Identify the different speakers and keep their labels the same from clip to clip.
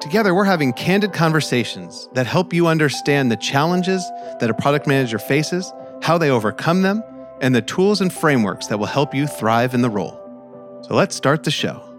Speaker 1: Together, we're having candid conversations that help you understand the challenges that a product manager faces, how they overcome them, and the tools and frameworks that will help you thrive in the role. So let's start the show.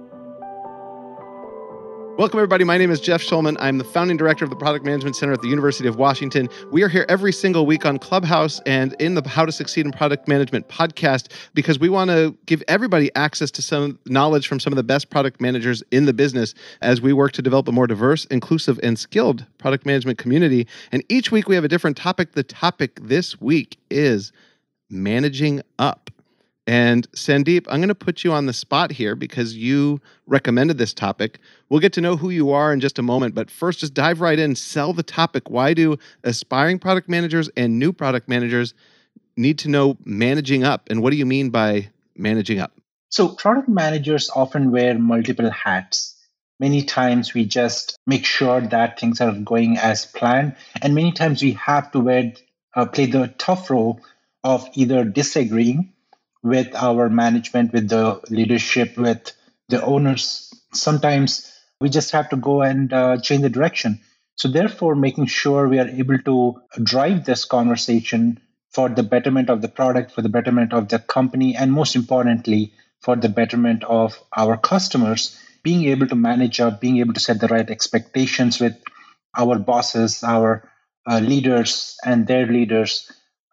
Speaker 1: Welcome, everybody. My name is Jeff Schulman. I'm the founding director of the Product Management Center at the University of Washington. We are here every single week on Clubhouse and in the How to Succeed in Product Management podcast because we want to give everybody access to some knowledge from some of the best product managers in the business as we work to develop a more diverse, inclusive, and skilled product management community. And each week we have a different topic. The topic this week is managing up. And Sandeep, I'm going to put you on the spot here because you recommended this topic. We'll get to know who you are in just a moment, but first, just dive right in, sell the topic. Why do aspiring product managers and new product managers need to know managing up? And what do you mean by managing up?
Speaker 2: So, product managers often wear multiple hats. Many times we just make sure that things are going as planned, and many times we have to wear, uh, play the tough role of either disagreeing with our management, with the leadership, with the owners. Sometimes we just have to go and uh, change the direction. So, therefore, making sure we are able to drive this conversation for the betterment of the product, for the betterment of the company, and most importantly, for the betterment of our customers, being able to manage up, being able to set the right expectations with our bosses, our uh, leaders, and their leaders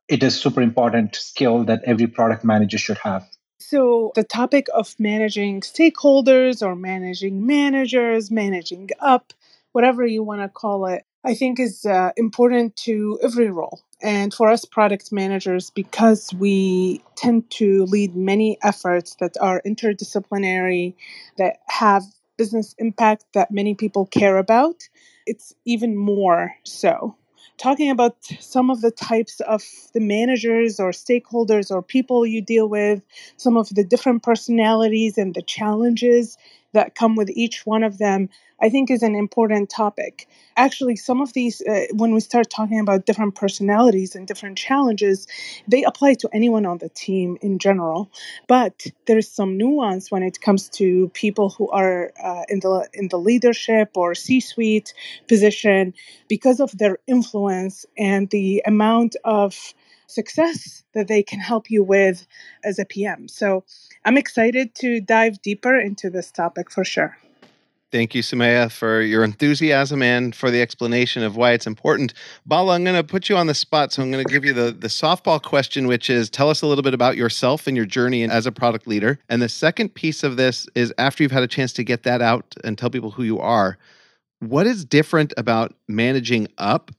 Speaker 2: it is super important skill that every product manager should have.
Speaker 3: So, the topic of managing stakeholders or managing managers, managing up, whatever you want to call it, I think is uh, important to every role. And for us product managers, because we tend to lead many efforts that are interdisciplinary, that have business impact that many people care about, it's even more so talking about some of the types of the managers or stakeholders or people you deal with, some of the different personalities and the challenges that come with each one of them, I think is an important topic. Actually, some of these, uh, when we start talking about different personalities and different challenges, they apply to anyone on the team in general. But there's some nuance when it comes to people who are uh, in the in the leadership or C-suite position because of their influence and the amount of success that they can help you with as a PM. So I'm excited to dive deeper into this topic for sure.
Speaker 1: Thank you, Sumaya, for your enthusiasm and for the explanation of why it's important. Bala, I'm going to put you on the spot, so I'm going to give you the, the softball question, which is tell us a little bit about yourself and your journey as a product leader. And the second piece of this is after you've had a chance to get that out and tell people who you are, what is different about managing up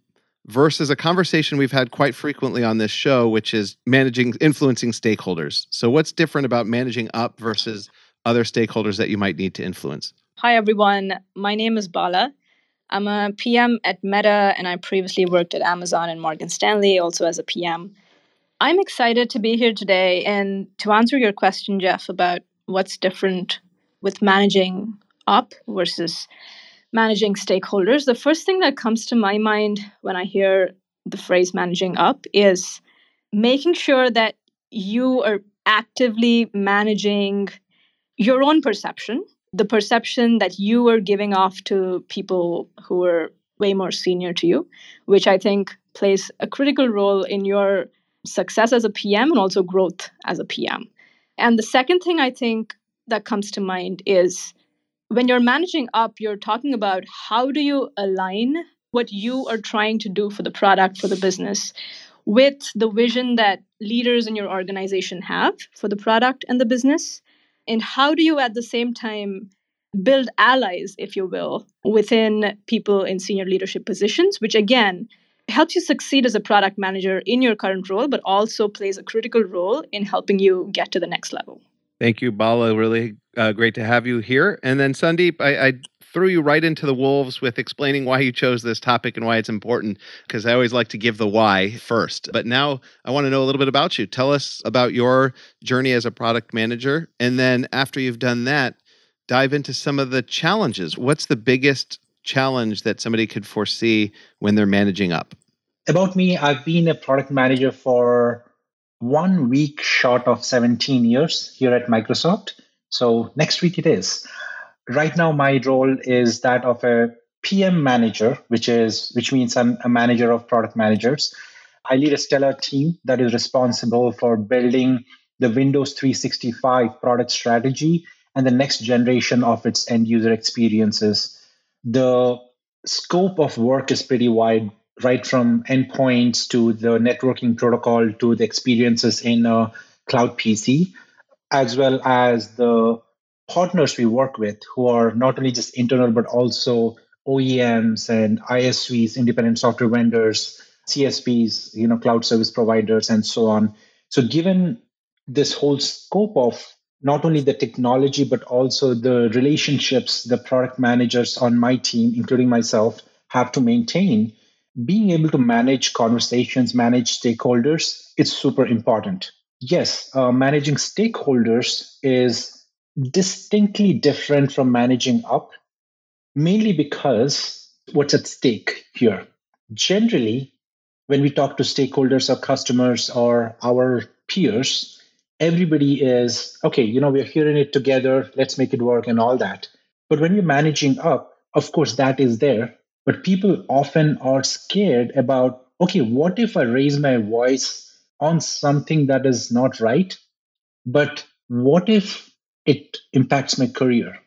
Speaker 1: versus a conversation we've had quite frequently on this show, which is managing, influencing stakeholders. So, what's different about managing up versus other stakeholders that you might need to influence?
Speaker 4: Hi, everyone. My name is Bala. I'm a PM at Meta, and I previously worked at Amazon and Morgan Stanley also as a PM. I'm excited to be here today and to answer your question, Jeff, about what's different with managing up versus managing stakeholders, the first thing that comes to my mind when I hear the phrase managing up is making sure that you are actively managing your own perception, the perception that you were giving off to people who were way more senior to you, which I think plays a critical role in your success as a PM and also growth as a PM. And the second thing I think that comes to mind is when you're managing up, you're talking about how do you align what you are trying to do for the product, for the business, with the vision that leaders in your organization have for the product and the business? And how do you at the same time build allies, if you will, within people in senior leadership positions, which again helps you succeed as a product manager in your current role, but also plays a critical role in helping you get to the next level.
Speaker 1: Thank you, Bala. Really uh, great to have you here. And then Sandeep, I, I threw you right into the wolves with explaining why you chose this topic and why it's important, because I always like to give the why first. But now I want to know a little bit about you. Tell us about your journey as a product manager. And then after you've done that, dive into some of the challenges. What's the biggest challenge that somebody could foresee when they're managing up?
Speaker 2: About me, I've been a product manager for one week short of 17 years here at Microsoft. So next week it is. Right now, my role is that of a PM manager, which is which means I'm a manager of product managers. I lead a stellar team that is responsible for building the Windows 365 product strategy and the next generation of its end user experiences. The scope of work is pretty wide, right from endpoints to the networking protocol to the experiences in a cloud PC, as well as the partners we work with who are not only just internal but also OEMs and ISVs, independent software vendors, CSPs, you know, cloud service providers, and so on. So, given this whole scope of not only the technology but also the relationships the product managers on my team, including myself, have to maintain, being able to manage conversations, manage stakeholders, it's super important. Yes, uh, managing stakeholders is distinctly different from managing up, mainly because what's at stake here? Generally, when we talk to stakeholders or customers or our peers, everybody is, okay, you know, we're hearing it together, let's make it work and all that. But when you're managing up, of course, that is there. But people often are scared about, okay, what if I raise my voice on something that is not right? But what if it impacts my career.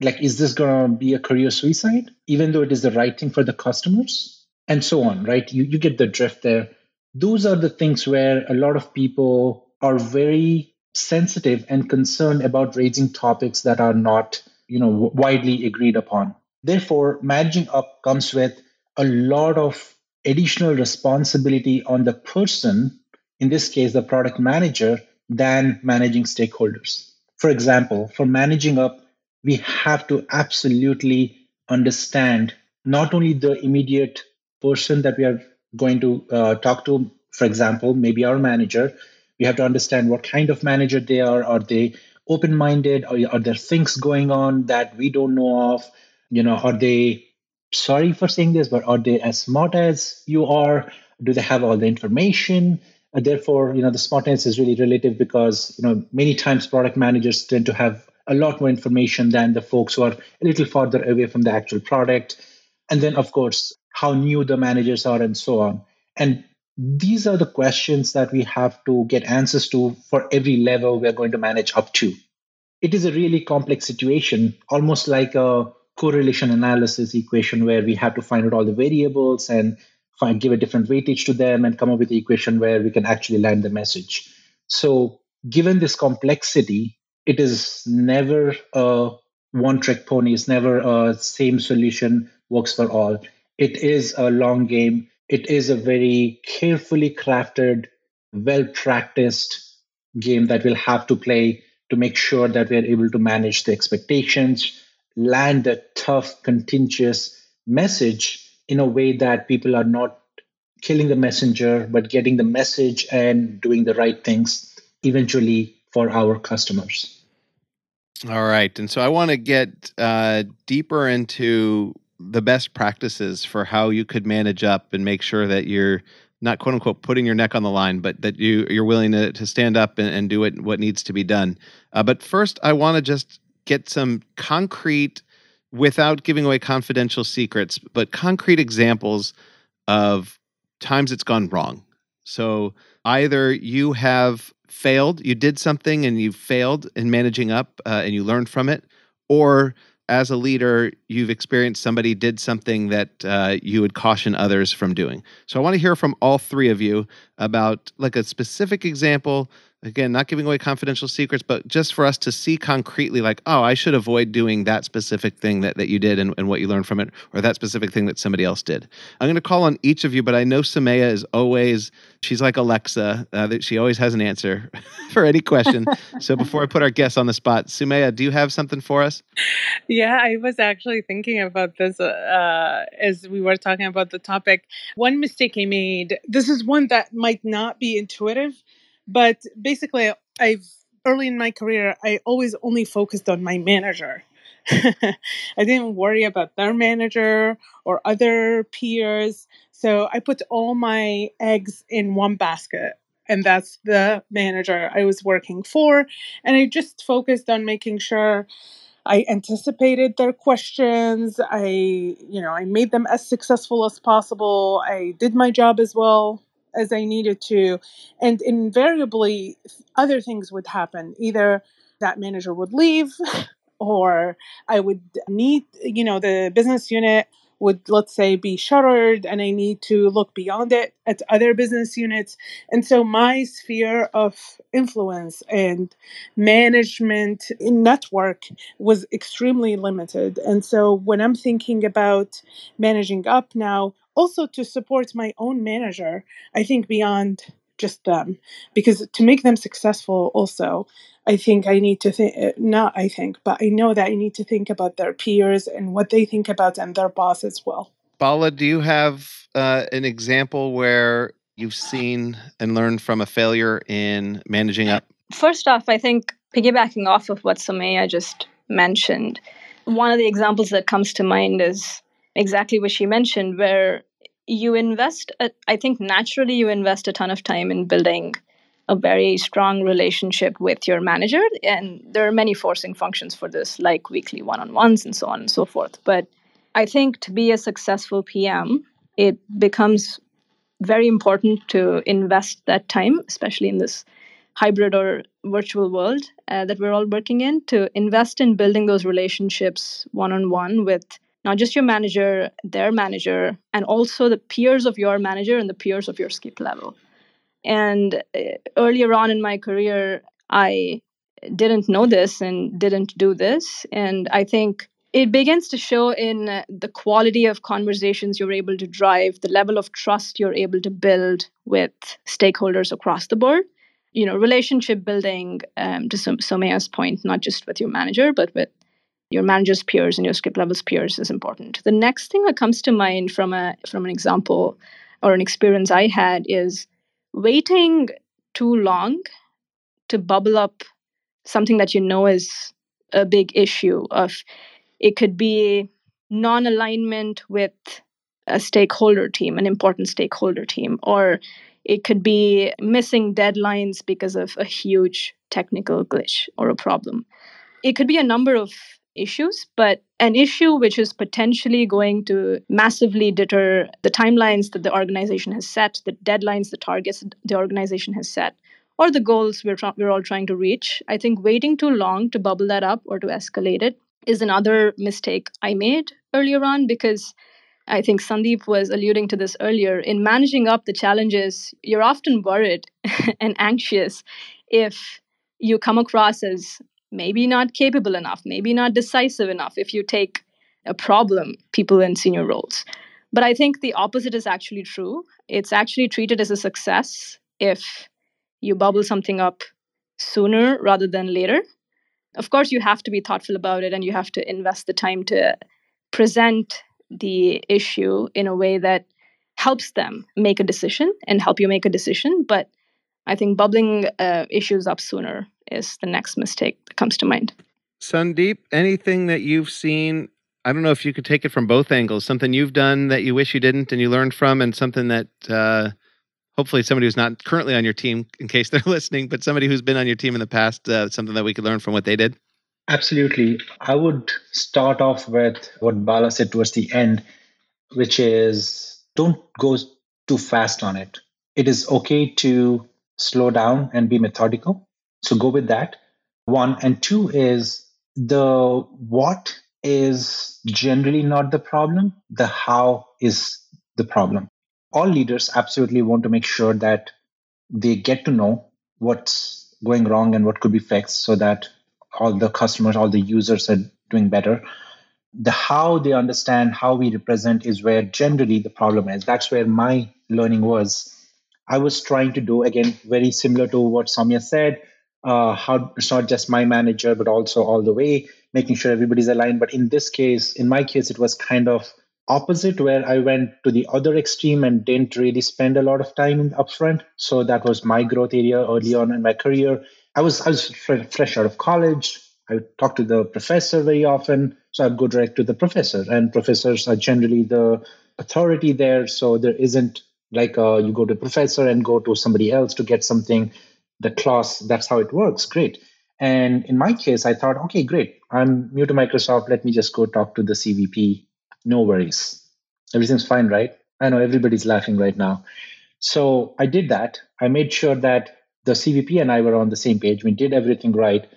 Speaker 2: Like, is this going to be a career suicide, even though it is the right thing for the customers? And so on, right? You, you get the drift there. Those are the things where a lot of people are very sensitive and concerned about raising topics that are not, you know, widely agreed upon. Therefore, managing up comes with a lot of additional responsibility on the person, in this case, the product manager, than managing stakeholders. For example, for managing up, we have to absolutely understand not only the immediate person that we are going to uh, talk to, for example, maybe our manager, we have to understand what kind of manager they are. Are they open minded? Are, are there things going on that we don't know of? You know, are they sorry for saying this, but are they as smart as you are? Do they have all the information? And therefore, you know, the smartness is really relative because, you know, many times product managers tend to have a lot more information than the folks who are a little farther away from the actual product. And then, of course, how new the managers are and so on. And these are the questions that we have to get answers to for every level we're going to manage up to. It is a really complex situation, almost like a correlation analysis equation where we have to find out all the variables and find give a different weightage to them and come up with the equation where we can actually land the message. So given this complexity it is never a one trick pony. It's never a same solution works for all. It is a long game. It is a very carefully crafted well practiced game that we'll have to play to make sure that we're able to manage the expectations land a tough contentious message in a way that people are not killing the messenger, but getting the message and doing the right things eventually for our customers.
Speaker 1: All right. And so I want to get uh, deeper into the best practices for how you could manage up and make sure that you're not quote unquote putting your neck on the line, but that you you're willing to, to stand up and, and do it what needs to be done. Uh, but first, I want to just get some concrete without giving away confidential secrets, but concrete examples of times it's gone wrong. So either you have failed, you did something and you failed in managing up uh, and you learned from it, or as a leader, you've experienced somebody did something that uh, you would caution others from doing. So I want to hear from all three of you about like a specific example again not giving away confidential secrets but just for us to see concretely like oh i should avoid doing that specific thing that, that you did and, and what you learned from it or that specific thing that somebody else did. I'm going to call on each of you but i know Sumaya is always she's like alexa uh, that she always has an answer for any question. So before i put our guests on the spot Sumaya do you have something for us?
Speaker 3: Yeah i was actually thinking about this uh, as we were talking about the topic. One mistake I made, this is one that might not be intuitive, but basically, I've early in my career, I always only focused on my manager. I didn't worry about their manager or other peers. So I put all my eggs in one basket and that's the manager I was working for. And I just focused on making sure I anticipated their questions. I, you know, I made them as successful as possible. I did my job as well as I needed to. And invariably, other things would happen. Either that manager would leave, or I would need, you know, the business unit would let's say be shuttered and i need to look beyond it at other business units. And so my sphere of influence and management network was extremely limited. And so when i'm thinking about managing up now also to support my own manager i think beyond just them because to make them successful also i think i need to think uh, not i think but i know that i need to think about their peers and what they think about and their boss as well.
Speaker 1: Bala do you have uh, an example where you've seen and learned from a failure in managing up?
Speaker 4: First off i think piggybacking off of what Soumya just mentioned one of the examples that comes to mind is exactly what she mentioned where you invest a, i think naturally you invest a ton of time in building a very strong relationship with your manager and there are many forcing functions for this like weekly one-on-ones and so on and so forth but i think to be a successful pm it becomes very important to invest that time especially in this hybrid or virtual world uh, that we're all working in to invest in building those relationships one-on-one with not just your manager, their manager, and also the peers of your manager and the peers of your skip level. And uh, earlier on in my career, I didn't know this and didn't do this. And I think it begins to show in the quality of conversations you're able to drive, the level of trust you're able to build with stakeholders across the board. You know, relationship building, um, to Soumya's point, not just with your manager, but with your manager's peers and your skip levels peers is important. The next thing that comes to mind from a from an example or an experience I had is waiting too long to bubble up something that you know is a big issue of it could be non-alignment with a stakeholder team, an important stakeholder team, or it could be missing deadlines because of a huge technical glitch or a problem. It could be a number of issues, but an issue which is potentially going to massively deter the timelines that the organization has set, the deadlines, the targets the organization has set, or the goals we're, we're all trying to reach. I think waiting too long to bubble that up or to escalate it is another mistake I made earlier on because I think Sandeep was alluding to this earlier. In managing up the challenges, you're often worried and anxious if you come across as maybe not capable enough, maybe not decisive enough if you take a problem, people in senior roles. But I think the opposite is actually true. It's actually treated as a success if you bubble something up sooner rather than later. Of course, you have to be thoughtful about it and you have to invest the time to present the issue in a way that helps them make a decision and help you make a decision. But I think bubbling uh, issues up sooner is the next mistake that comes to mind.
Speaker 1: Sandeep, anything that you've seen? I don't know if you could take it from both angles. Something you've done that you wish you didn't and you learned from, and something that uh, hopefully somebody who's not currently on your team, in case they're listening, but somebody who's been on your team in the past, uh, something that we could learn from what they did.
Speaker 2: Absolutely. I would start off with what Bala said towards the end, which is don't go too fast on it. It is okay to slow down and be methodical. So go with that. One. And two is the what is generally not the problem, the how is the problem. All leaders absolutely want to make sure that they get to know what's going wrong and what could be fixed so that all the customers, all the users are doing better. The how they understand how we represent is where generally the problem is. That's where my learning was I was trying to do again very similar to what Soumya said. Uh, how it's not just my manager, but also all the way making sure everybody's aligned. But in this case, in my case, it was kind of opposite where I went to the other extreme and didn't really spend a lot of time upfront. So that was my growth area early on in my career. I was I was fresh out of college. I would talk to the professor very often, so I'd go direct to the professor, and professors are generally the authority there. So there isn't like uh, you go to a professor and go to somebody else to get something. The class that's how it works. Great. And in my case, I thought, okay, great. I'm new to Microsoft. Let me just go talk to the CVP. No worries. Everything's fine, right? I know everybody's laughing right now. So I did that. I made sure that the CVP and I were on the same page. We did everything right.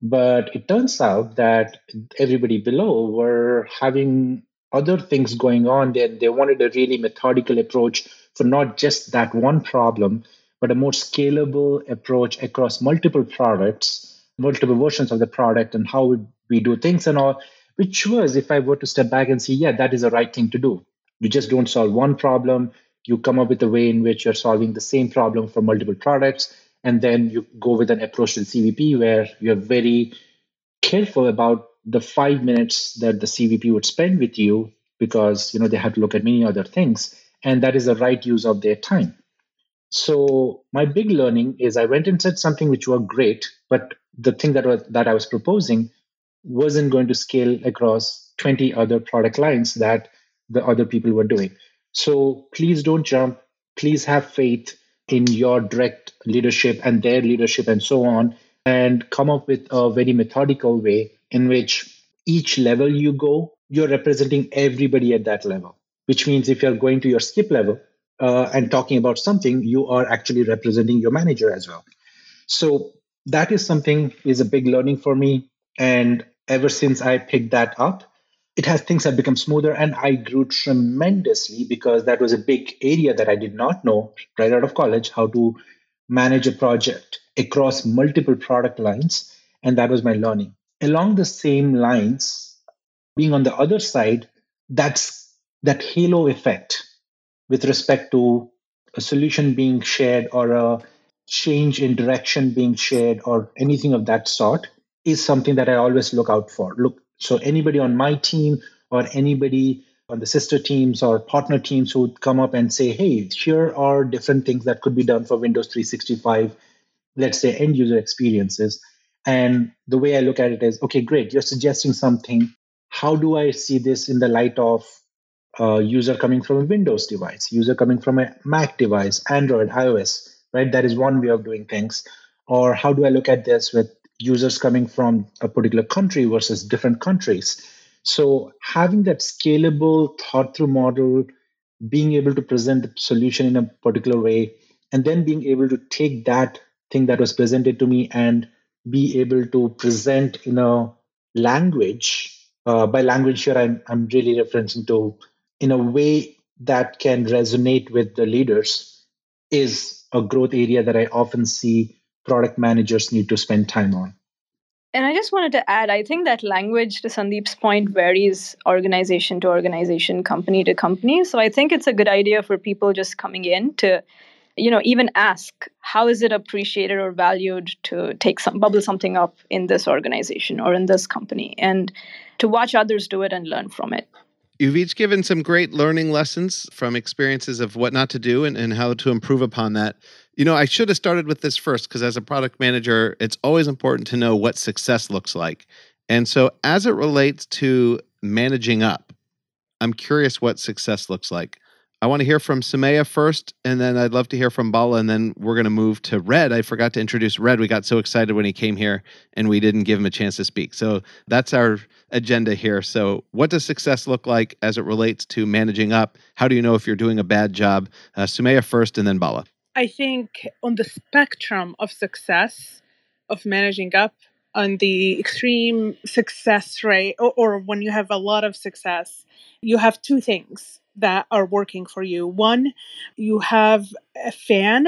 Speaker 2: But it turns out that everybody below were having other things going on. They, they wanted a really methodical approach for not just that one problem, but a more scalable approach across multiple products, multiple versions of the product, and how we do things and all, which was, if I were to step back and see, yeah, that is the right thing to do. You just don't solve one problem, you come up with a way in which you're solving the same problem for multiple products and then you go with an approach to CVP where you're very careful about the five minutes that the CVP would spend with you because you know they have to look at many other things, and that is the right use of their time. So my big learning is I went and said something which worked great, but the thing that was that I was proposing wasn't going to scale across 20 other product lines that the other people were doing. So please don't jump. Please have faith in your direct leadership and their leadership and so on, and come up with a very methodical way in which each level you go, you're representing everybody at that level. Which means if you're going to your skip level uh, and talking about something, you are actually representing your manager as well. So that is something is a big learning for me. And ever since I picked that up, it has things have become smoother and i grew tremendously because that was a big area that i did not know right out of college how to manage a project across multiple product lines and that was my learning along the same lines being on the other side that's that halo effect with respect to a solution being shared or a change in direction being shared or anything of that sort is something that i always look out for look so anybody on my team or anybody on the sister teams or partner teams who would come up and say, hey, here are different things that could be done for Windows 365, let's say end user experiences. And the way I look at it is, okay, great, you're suggesting something. How do I see this in the light of a user coming from a Windows device, user coming from a Mac device, Android, iOS, right? That is one way of doing things. Or how do I look at this with users coming from a particular country versus different countries. So having that scalable, thought through model, being able to present the solution in a particular way, and then being able to take that thing that was presented to me and be able to present in a language. Uh, by language here, I'm, I'm really referencing to in a way that can resonate with the leaders is a growth area that I often see product managers need to spend time on.
Speaker 4: And I just wanted to add, I think that language, to Sandeep's point, varies organization to organization, company to company. So I think it's a good idea for people just coming in to, you know, even ask how is it appreciated or valued to take some bubble something up in this organization or in this company, and to watch others do it and learn from it.
Speaker 1: You've each given some great learning lessons from experiences of what not to do and, and how to improve upon that. You know, I should have started with this first because as a product manager, it's always important to know what success looks like. And so, as it relates to managing up, I'm curious what success looks like. I want to hear from Sumaya first, and then I'd love to hear from Bala, and then we're going to move to Red. I forgot to introduce Red. We got so excited when he came here, and we didn't give him a chance to speak. So that's our agenda here. So, what does success look like as it relates to managing up? How do you know if you're doing a bad job? Uh, Sumaya first, and then Bala.
Speaker 3: I think on the spectrum of success of managing up, on the extreme success rate, or, or, when you have a lot of success, you have two things that are working for you. One, you have a fan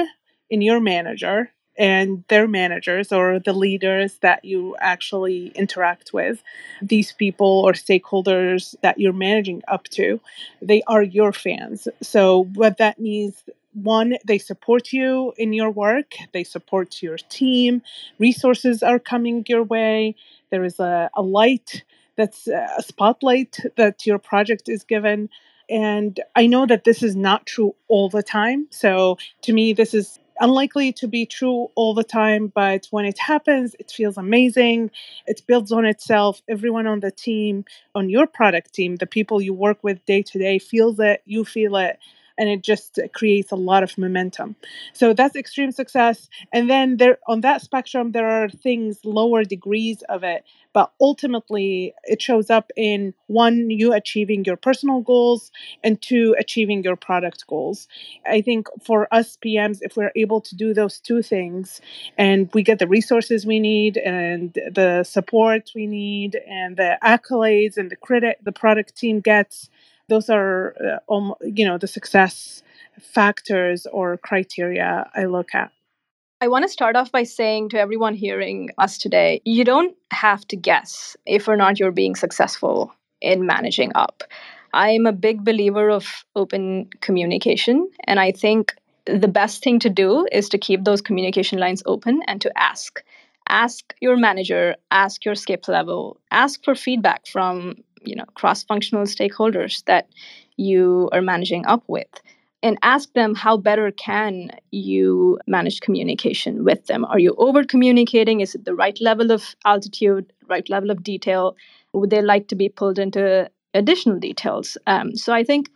Speaker 3: in your manager and their managers or the leaders that you actually interact with, these people or stakeholders that you're managing up to, they are your fans. So, what that means one, they support you in your work, they support your team, resources are coming your way, there is a, a light that's uh, a spotlight that your project is given. And I know that this is not true all the time. So to me, this is unlikely to be true all the time, but when it happens, it feels amazing. It builds on itself. Everyone on the team, on your product team, the people you work with day to day, feels it, you feel it, and it just creates a lot of momentum. So that's extreme success. And then there on that spectrum, there are things lower degrees of it, but ultimately it shows up in one, you achieving your personal goals, and two, achieving your product goals. I think for us PMs, if we're able to do those two things and we get the resources we need and the support we need and the accolades and the credit the product team gets those are uh, you know the success factors or criteria i look at
Speaker 4: I want to start off by saying to everyone hearing us today, you don't have to guess if or not you're being successful in managing up. I'm a big believer of open communication, and I think the best thing to do is to keep those communication lines open and to ask. Ask your manager, ask your skip level, ask for feedback from you know cross-functional stakeholders that you are managing up with and ask them how better can you manage communication with them? Are you over communicating is it the right level of altitude right level of detail? Would they like to be pulled into additional details? Um, so i think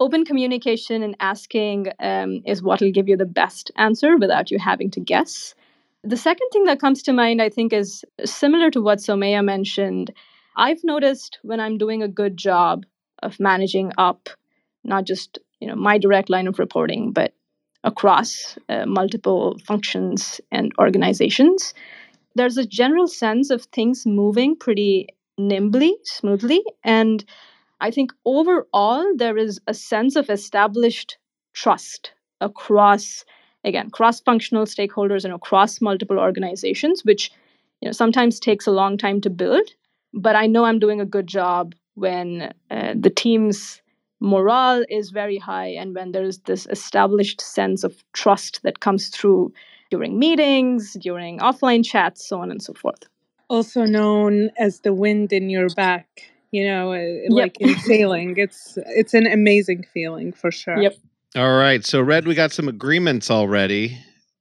Speaker 4: open communication and asking um, is what will give you the best answer without you having to guess. The second thing that comes to mind i think is similar to what somaya mentioned I've noticed when I'm doing a good job of managing up not just you know my direct line of reporting, but across uh, multiple functions and organizations, there's a general sense of things moving pretty nimbly, smoothly, and I think overall there is a sense of established trust across again cross-functional stakeholders and across multiple organizations which you know sometimes takes a long time to build but I know I'm doing a good job when uh, the team's morale is very high and when there's this established sense of trust that comes through during meetings, during offline chats, so on and so forth.
Speaker 3: Also known as the wind in your back, you know, uh, like yep. in sailing. It's it's an amazing feeling for sure.
Speaker 4: Yep.
Speaker 1: All right, so Red, we got some agreements already.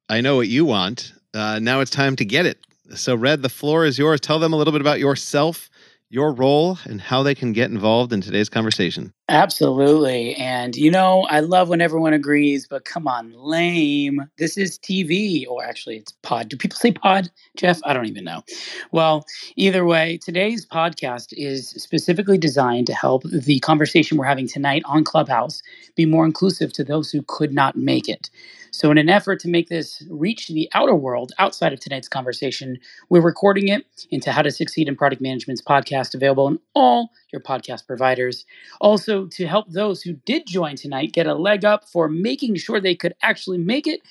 Speaker 1: I know what you want. Uh, now it's time to get it. So, Red, the floor is yours. Tell them a little bit about yourself, your role, and how they can get involved in today's conversation.
Speaker 5: Absolutely. And you know, I love when everyone agrees, but come on, lame. This is TV, or actually, it's pod. Do people say pod, Jeff? I don't even know. Well, either way, today's podcast is specifically designed to help the conversation we're having tonight on Clubhouse be more inclusive to those who could not make it. So, in an effort to make this reach the outer world outside of tonight's conversation, we're recording it into How to Succeed in Product Management's podcast, available on all your podcast providers. Also, to help those who did join tonight get a leg up for making sure they could actually make it,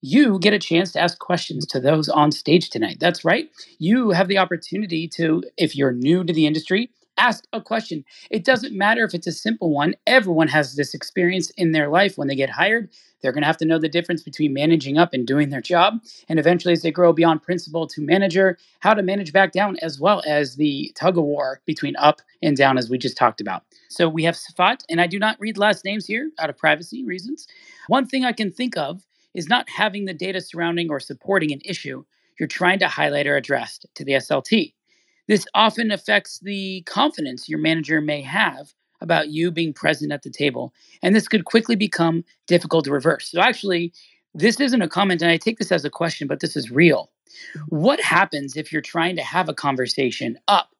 Speaker 5: you get a chance to ask questions to those on stage tonight. That's right. You have the opportunity to, if you're new to the industry, ask a question. It doesn't matter if it's a simple one. Everyone has this experience in their life when they get hired. They're going to have to know the difference between managing up and doing their job. And eventually, as they grow beyond principal to manager, how to manage back down, as well as the tug of war between up and down, as we just talked about. So we have Safat, and I do not read last names here out of privacy reasons. One thing I can think of is not having the data surrounding or supporting an issue you're trying to highlight or address to the SLT. This often affects the confidence your manager may have about you being present at the table. And this could quickly become difficult to reverse. So, actually, this isn't a comment, and I take this as a question, but this is real. What happens if you're trying to have a conversation up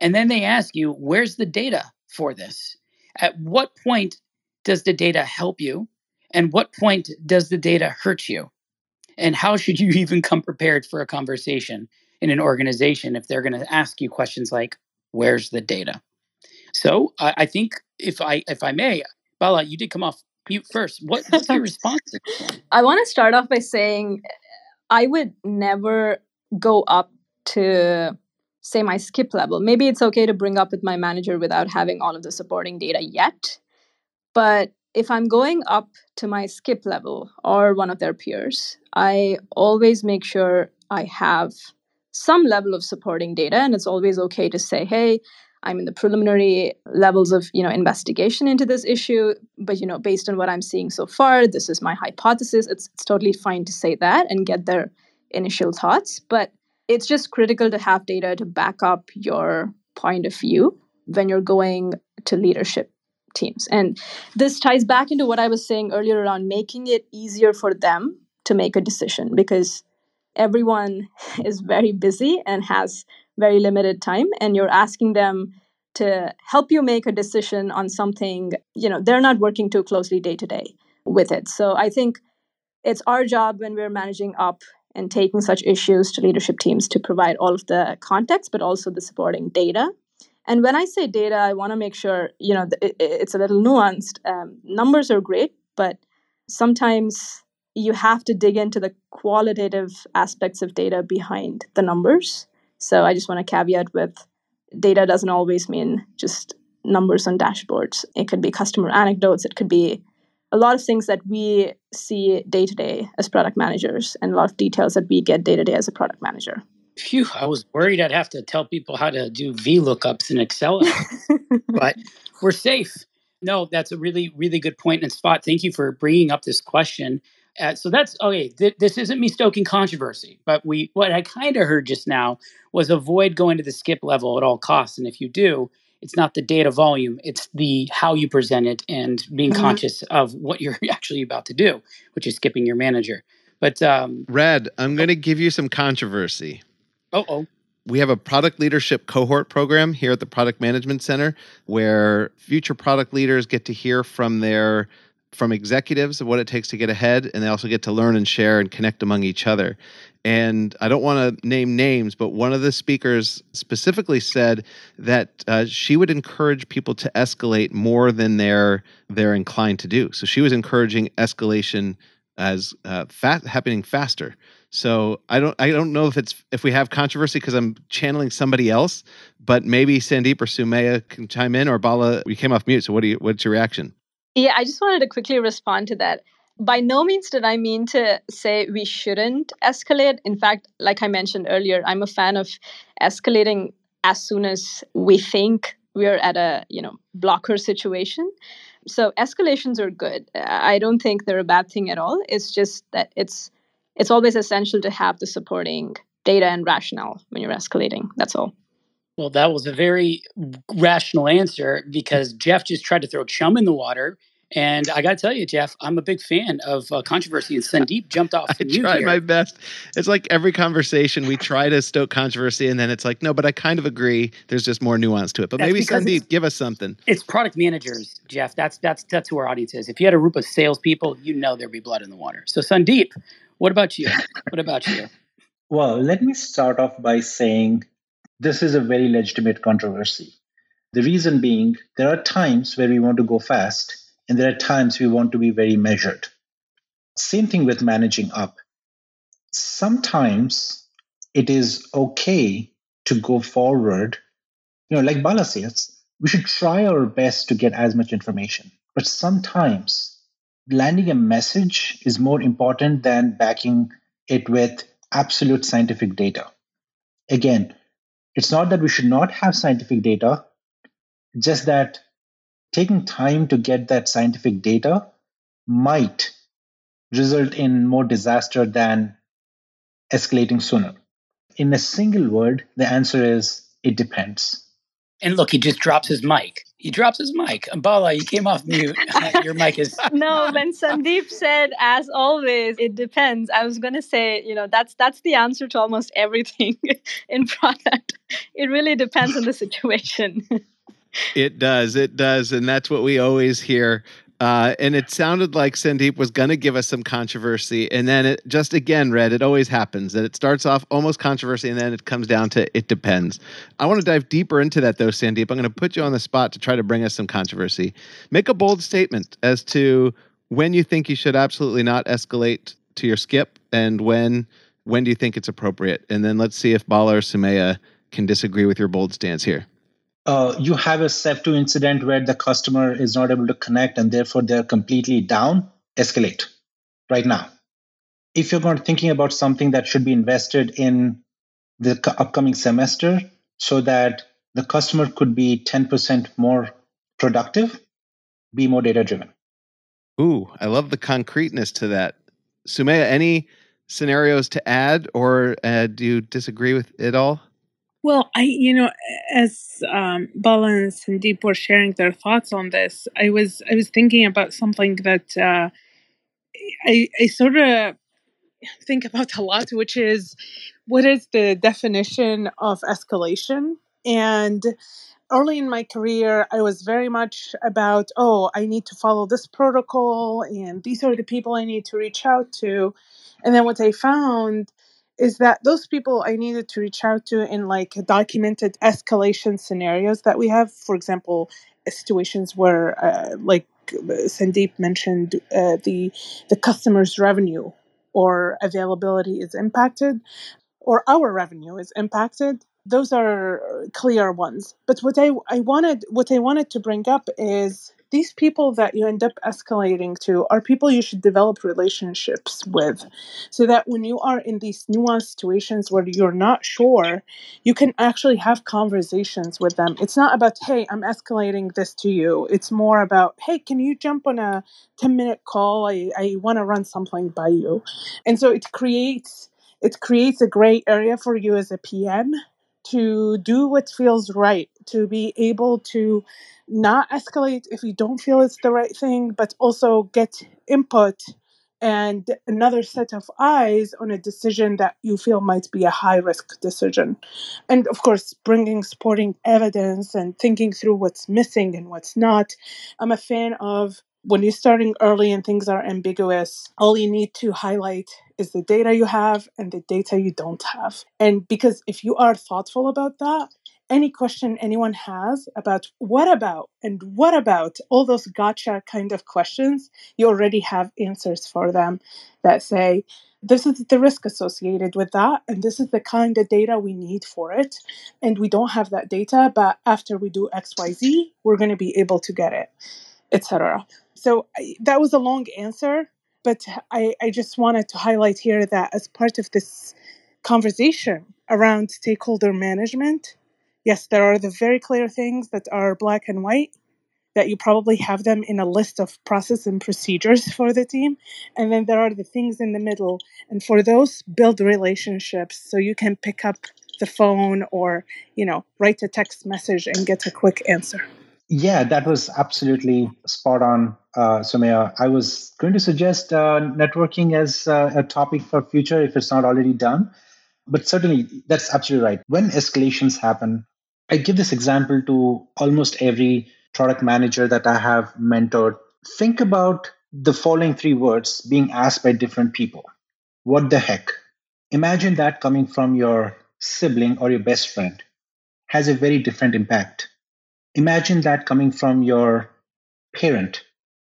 Speaker 5: and then they ask you, where's the data for this? At what point does the data help you? And what point does the data hurt you? And how should you even come prepared for a conversation? in an organization if they're going to ask you questions like, "Where's the data?" So I, I think if I if I may, Bala, you did come off mute first. What, what's your response?
Speaker 4: I want to start off by saying I would never go up to say my skip level. Maybe it's okay to bring up with my manager without having all of the supporting data yet. But if I'm going up to my skip level or one of their peers, I always make sure I have some level of supporting data and it's always okay to say hey i'm in the preliminary levels of you know investigation into this issue but you know based on what i'm seeing so far this is my hypothesis. It's, it's totally fine to say that and get their initial thoughts but it's just critical to have data to back up your point of view when you're going to leadership teams. And this ties back into what i was saying earlier around making it easier for them to make a decision because everyone is very busy and has very limited time and you're asking them to help you make a decision on something you know they're not working too closely day to day with it. So i think it's our job when we're managing up and taking such issues to leadership teams to provide all of the context but also the supporting data. And when i say data i want to make sure you know it's a little nuanced. Um, numbers are great but sometimes you have to dig into the qualitative aspects of data behind the numbers. So I just want to caveat with data doesn't always mean just numbers on dashboards. It could be customer anecdotes, it could be a lot of things that we see day to day as product managers and a lot of details that we get day to day as a product manager.
Speaker 5: Phew, I was worried I'd have to tell people how to do VLOOKUPs in Excel, but we're safe. No, that's a really, really good point and spot. Thank you for bringing up this question. Uh, so that's okay. Th- this isn't me stoking controversy, but we what I kind of heard just now was avoid going to the skip level at all costs. And if you do, it's not the data volume; it's the how you present it and being mm-hmm. conscious of what you're actually about to do, which is skipping your manager. But um,
Speaker 1: Red, I'm going to give you some controversy.
Speaker 5: Oh, oh.
Speaker 1: We have a product leadership cohort program here at the Product Management Center where future product leaders get to hear from their from executives of what it takes to get ahead, and they also get to learn and share and connect among each other. And I don't want to name names, but one of the speakers specifically said that uh, she would encourage people to escalate more than they're they're inclined to do. So she was encouraging escalation as uh, fat, happening faster. So I don't I don't know if it's if we have controversy because I'm channeling somebody else, but maybe Sandeep or Sumaya can chime in or Bala. We came off mute. So what do you what's your reaction?
Speaker 4: Yeah, I just wanted to quickly respond to that. By no means did I mean to say we shouldn't escalate. In fact, like I mentioned earlier, I'm a fan of escalating as soon as we think we're at a, you know, blocker situation. So escalations are good. I don't think they're a bad thing at all. It's just that it's it's always essential to have the supporting data and rationale when you're escalating. That's all.
Speaker 5: Well, that was a very rational answer because Jeff just tried to throw chum in the water. And I got to tell you, Jeff, I'm a big fan of uh, controversy, and Sandeep jumped off.
Speaker 1: I try my best. It's like every conversation we try to stoke controversy, and then it's like, no, but I kind of agree. There's just more nuance to it. But that's maybe Sandeep, give us something.
Speaker 5: It's product managers, Jeff. That's that's that's who our audience is. If you had a group of salespeople, you know there'd be blood in the water. So Sandeep, what about you? What about you?
Speaker 2: Well, let me start off by saying this is a very legitimate controversy. The reason being, there are times where we want to go fast, and there are times we want to be very measured. Same thing with managing up. Sometimes it is okay to go forward. You know, like Bala says, we should try our best to get as much information. But sometimes landing a message is more important than backing it with absolute scientific data. Again, it's not that we should not have scientific data, just that taking time to get that scientific data might result in more disaster than escalating sooner. In a single word, the answer is it depends.
Speaker 5: And look, he just drops his mic. He drops his mic. Bala, you came off mute. Uh, your mic is.
Speaker 4: no, when Sandeep said, as always, it depends, I was going to say, you know, that's that's the answer to almost everything in product. It really depends on the situation.
Speaker 1: it does. It does. And that's what we always hear uh, and it sounded like Sandeep was going to give us some controversy. And then it just again, Red, it always happens that it starts off almost controversy and then it comes down to it depends. I want to dive deeper into that though, Sandeep. I'm going to put you on the spot to try to bring us some controversy. Make a bold statement as to when you think you should absolutely not escalate to your skip and when when do you think it's appropriate? And then let's see if Bala or Sumaya can disagree with your bold stance here
Speaker 2: uh, you have a SEV2 incident where the customer is not able to connect and therefore they're completely down, escalate right now. If you're to thinking about something that should be invested in the upcoming semester so that the customer could be 10% more productive, be more data driven.
Speaker 1: Ooh, I love the concreteness to that. Sumaya, any scenarios to add, or uh, do you disagree with it all?
Speaker 3: Well, I, you know, as um, Bala and Sandeep were sharing their thoughts on this, I was I was thinking about something that uh, I I sort of think about a lot, which is what is the definition of escalation and early in my career, I was very much about, oh, I need to follow this protocol, and these are the people I need to reach out to. And then what I found is that those people I needed to reach out to in like documented escalation scenarios that we have, for example, situations where, uh, like Sandeep mentioned, uh, the the customer's revenue or availability is impacted, or our revenue is impacted those are clear ones. But what I, I wanted what I wanted to bring up is these people that you end up escalating to are people you should develop relationships with so that when you are in these nuanced situations where you're not sure you can actually have conversations with them. It's not about hey i'm escalating this to you. It's more about hey can you jump on a 10 minute call? I, I want to run something by you. And so it creates it creates a gray area for you as a pm to do what feels right, to be able to not escalate if you don't feel it's the right thing, but also get input and another set of eyes on a decision that you feel might be a high risk decision. And of course, bringing supporting evidence and thinking through what's missing and what's not. I'm a fan of when you're starting early and things are ambiguous, all you need to highlight is the data you have and the data you don't have. And because if you are thoughtful about that, any question anyone has about what about and what about all those gotcha kind of questions, you already have answers for them that say, this is the risk associated with that, and this is the kind of data we need for it. And we don't have that data, but after we do XYZ, we're going to be able to get it, etc. So I, that was a long answer, but I, I just wanted to highlight here that as part of this conversation around stakeholder management, yes, there are the very clear things that are black and white, that you probably have them in a list of process and procedures for the team. And then there are the things in the middle. And for those, build relationships so you can pick up the phone or, you know, write a text message and get a quick answer.
Speaker 2: Yeah, that was absolutely spot on, uh, Sumaya. I was going to suggest uh, networking as uh, a topic for future if it's not already done. But certainly, that's absolutely right. When escalations happen, I give this example to almost every product manager that I have mentored. Think about the following three words being asked by different people. What the heck? Imagine that coming from your sibling or your best friend has a very different impact Imagine that coming from your parent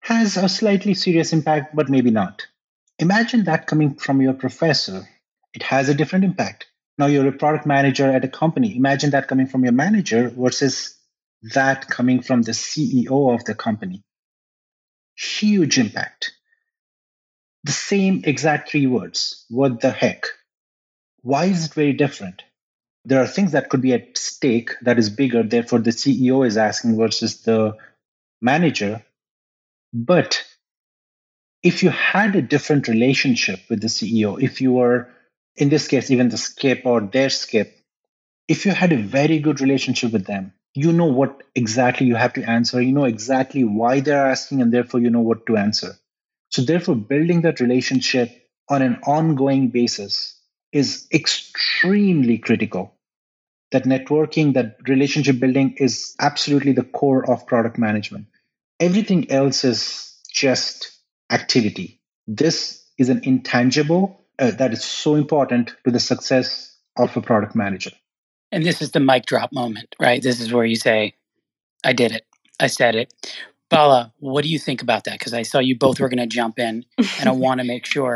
Speaker 2: has a slightly serious impact, but maybe not. Imagine that coming from your professor. It has a different impact. Now you're a product manager at a company. Imagine that coming from your manager versus that coming from the CEO of the company. Huge impact. The same exact three words. What the heck? Why is it very different? there are things that could be at stake that is bigger therefore the ceo is asking versus the manager but if you had a different relationship with the ceo if you were in this case even the skip or their skip if you had a very good relationship with them you know what exactly you have to answer you know exactly why they're asking and therefore you know what to answer so therefore building that relationship on an ongoing basis is extremely critical that networking, that relationship building is absolutely the core of product management. Everything else is just activity. This is an intangible uh, that is so important to the success of a product manager.
Speaker 5: And this is the mic drop moment, right? This is where you say, I did it. I said it. Bala, what do you think about that? Because I saw you both were going to jump in, and I want to make sure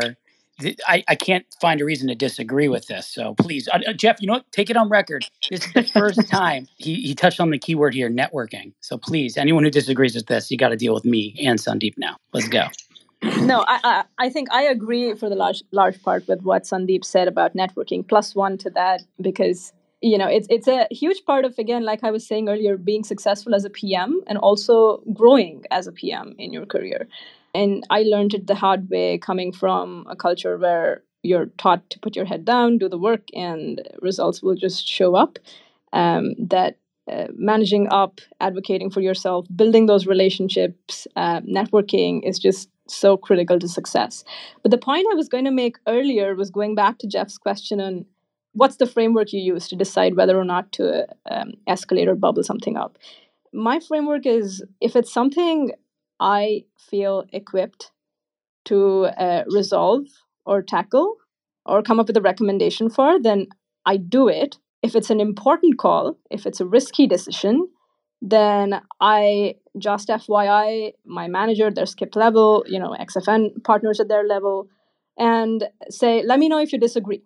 Speaker 5: I, I can't find a reason to disagree with this. So please, uh, uh, Jeff, you know what? Take it on record. This is the first time he, he touched on the keyword here, networking. So please, anyone who disagrees with this, you got to deal with me and Sandeep now. Let's go.
Speaker 4: no, I, I, I think I agree for the large large part with what Sandeep said about networking. Plus one to that because you know it's it's a huge part of again, like I was saying earlier, being successful as a PM and also growing as a PM in your career. And I learned it the hard way, coming from a culture where you're taught to put your head down, do the work, and results will just show up. Um, that uh, managing up, advocating for yourself, building those relationships, uh, networking is just so critical to success. But the point I was going to make earlier was going back to Jeff's question on what's the framework you use to decide whether or not to um, escalate or bubble something up. My framework is if it's something I feel equipped to uh, resolve or tackle or come up with a recommendation for, then I do it if it's an important call, if it's a risky decision, then I just FYI my manager, their skip level, you know, XFN partners at their level, and say, let me know if you disagree.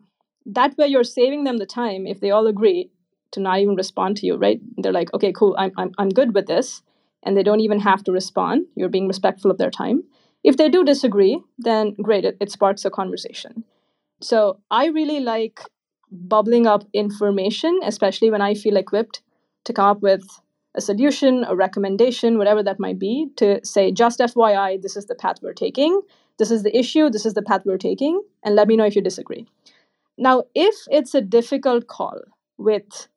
Speaker 4: That way you're saving them the time if they all agree to not even respond to you, right? They're like, okay, cool, I'm, I'm, I'm good with this. And they don't even have to respond. You're being respectful of their time. If they do disagree, then great, it, it sparks a conversation. So I really like bubbling up information, especially when I feel equipped to come up with a solution, a recommendation, whatever that might be, to say, just FYI, this is the path we're taking. This is the issue. This is the path we're taking. And let me know if you disagree. Now, if it's a difficult call with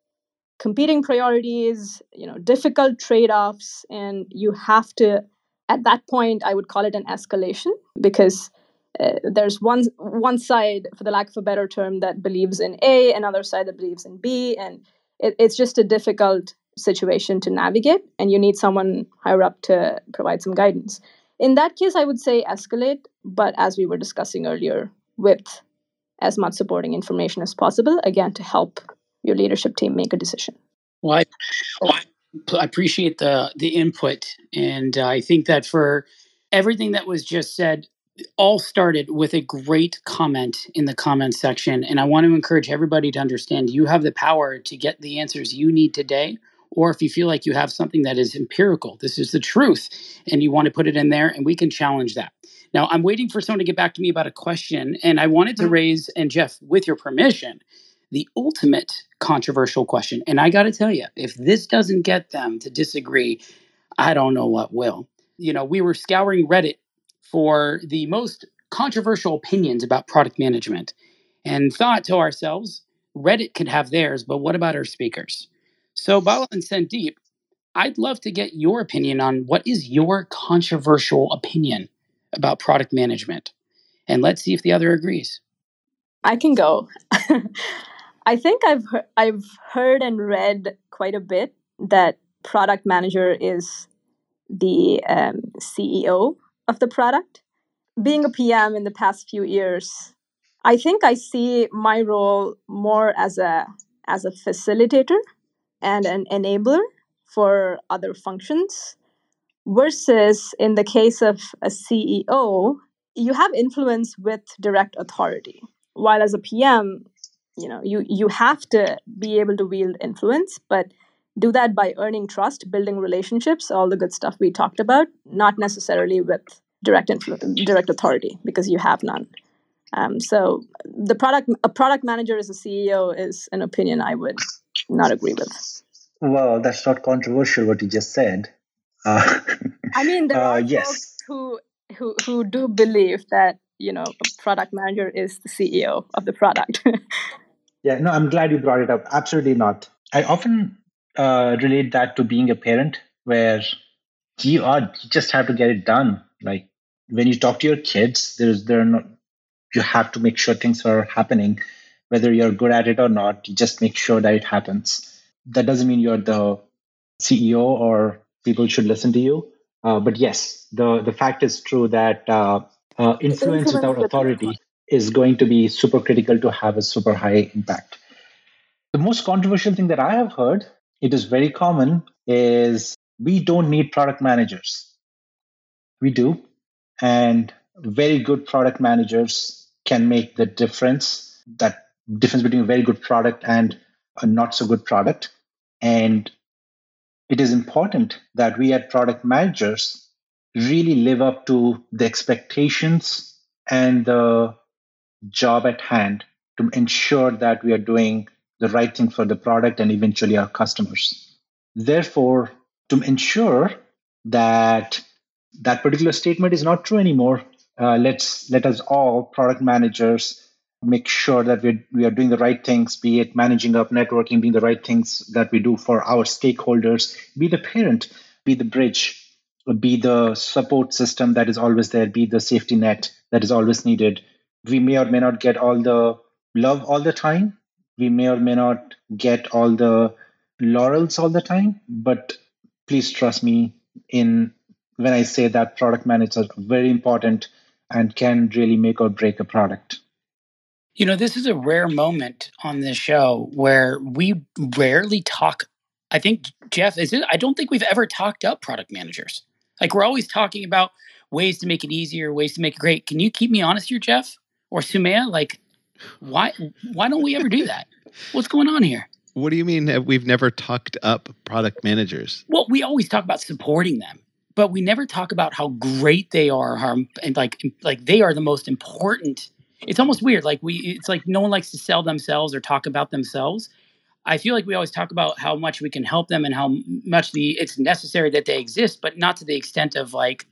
Speaker 4: competing priorities, you know, difficult trade-offs, and you have to, at that point, I would call it an escalation because uh, there's one one side, for the lack of a better term, that believes in A, another side that believes in B, and it, it's just a difficult situation to navigate, and you need someone higher up to provide some guidance. In that case, I would say escalate, but as we were discussing earlier, with as much supporting information as possible, again, to help your leadership team make a decision.
Speaker 5: Well, I, I appreciate the the input, and I think that for everything that was just said, all started with a great comment in the comment section. And I want to encourage everybody to understand you have the power to get the answers you need today. Or if you feel like you have something that is empirical, this is the truth, and you want to put it in there, and we can challenge that. Now, I'm waiting for someone to get back to me about a question, and I wanted to mm-hmm. raise, and Jeff, with your permission, the ultimate controversial question. And I got to tell you, if this doesn't get them to disagree, I don't know what will. You know, we were scouring Reddit for the most controversial opinions about product management and thought to ourselves, Reddit could have theirs, but what about our speakers? So, Bala and Sandeep, I'd love to get your opinion on what is your controversial opinion about product management. And let's see if the other agrees.
Speaker 4: I can go. I think I've he- I've heard and read quite a bit that product manager is the um, CEO of the product. Being a PM in the past few years, I think I see my role more as a as a facilitator and an enabler for other functions versus in the case of a CEO, you have influence with direct authority. While as a PM, you know, you you have to be able to wield influence, but do that by earning trust, building relationships, all the good stuff we talked about, not necessarily with direct influence, direct authority because you have none. Um, so the product a product manager as a CEO is an opinion I would not agree with.
Speaker 2: Well, that's not controversial what you just said.
Speaker 4: Uh, I mean, there uh, are yes. folks who who who do believe that you know a product manager is the CEO of the product.
Speaker 2: yeah, no, I'm glad you brought it up. Absolutely not. I often uh, relate that to being a parent, where you are you just have to get it done. Like when you talk to your kids, there's there are not you have to make sure things are happening, whether you're good at it or not. You just make sure that it happens. That doesn't mean you're the CEO or people should listen to you. Uh, but yes, the the fact is true that uh, uh, influence without authority is going to be super critical to have a super high impact. The most controversial thing that I have heard, it is very common, is we don't need product managers. We do. And very good product managers can make the difference, that difference between a very good product and a not so good product. And it is important that we as product managers really live up to the expectations and the job at hand to ensure that we are doing the right thing for the product and eventually our customers. Therefore, to ensure that that particular statement is not true anymore, uh, let's let us all product managers make sure that we we are doing the right things, be it managing up networking, being the right things that we do for our stakeholders, be the parent, be the bridge, be the support system that is always there, be the safety net that is always needed. We may or may not get all the love all the time. We may or may not get all the laurels all the time, but please trust me in when I say that product managers are very important and can really make or break a product.
Speaker 5: You know, this is a rare moment on this show where we rarely talk. I think, Jeff, is it? I don't think we've ever talked up product managers. Like, we're always talking about ways to make it easier, ways to make it great. Can you keep me honest here, Jeff? Or Sumaya? Like, why why don't we ever do that? What's going on here?
Speaker 1: What do you mean we've never talked up product managers?
Speaker 5: Well, we always talk about supporting them, but we never talk about how great they are, how and like like they are the most important. It's almost weird. Like we, it's like no one likes to sell themselves or talk about themselves. I feel like we always talk about how much we can help them and how much the it's necessary that they exist, but not to the extent of like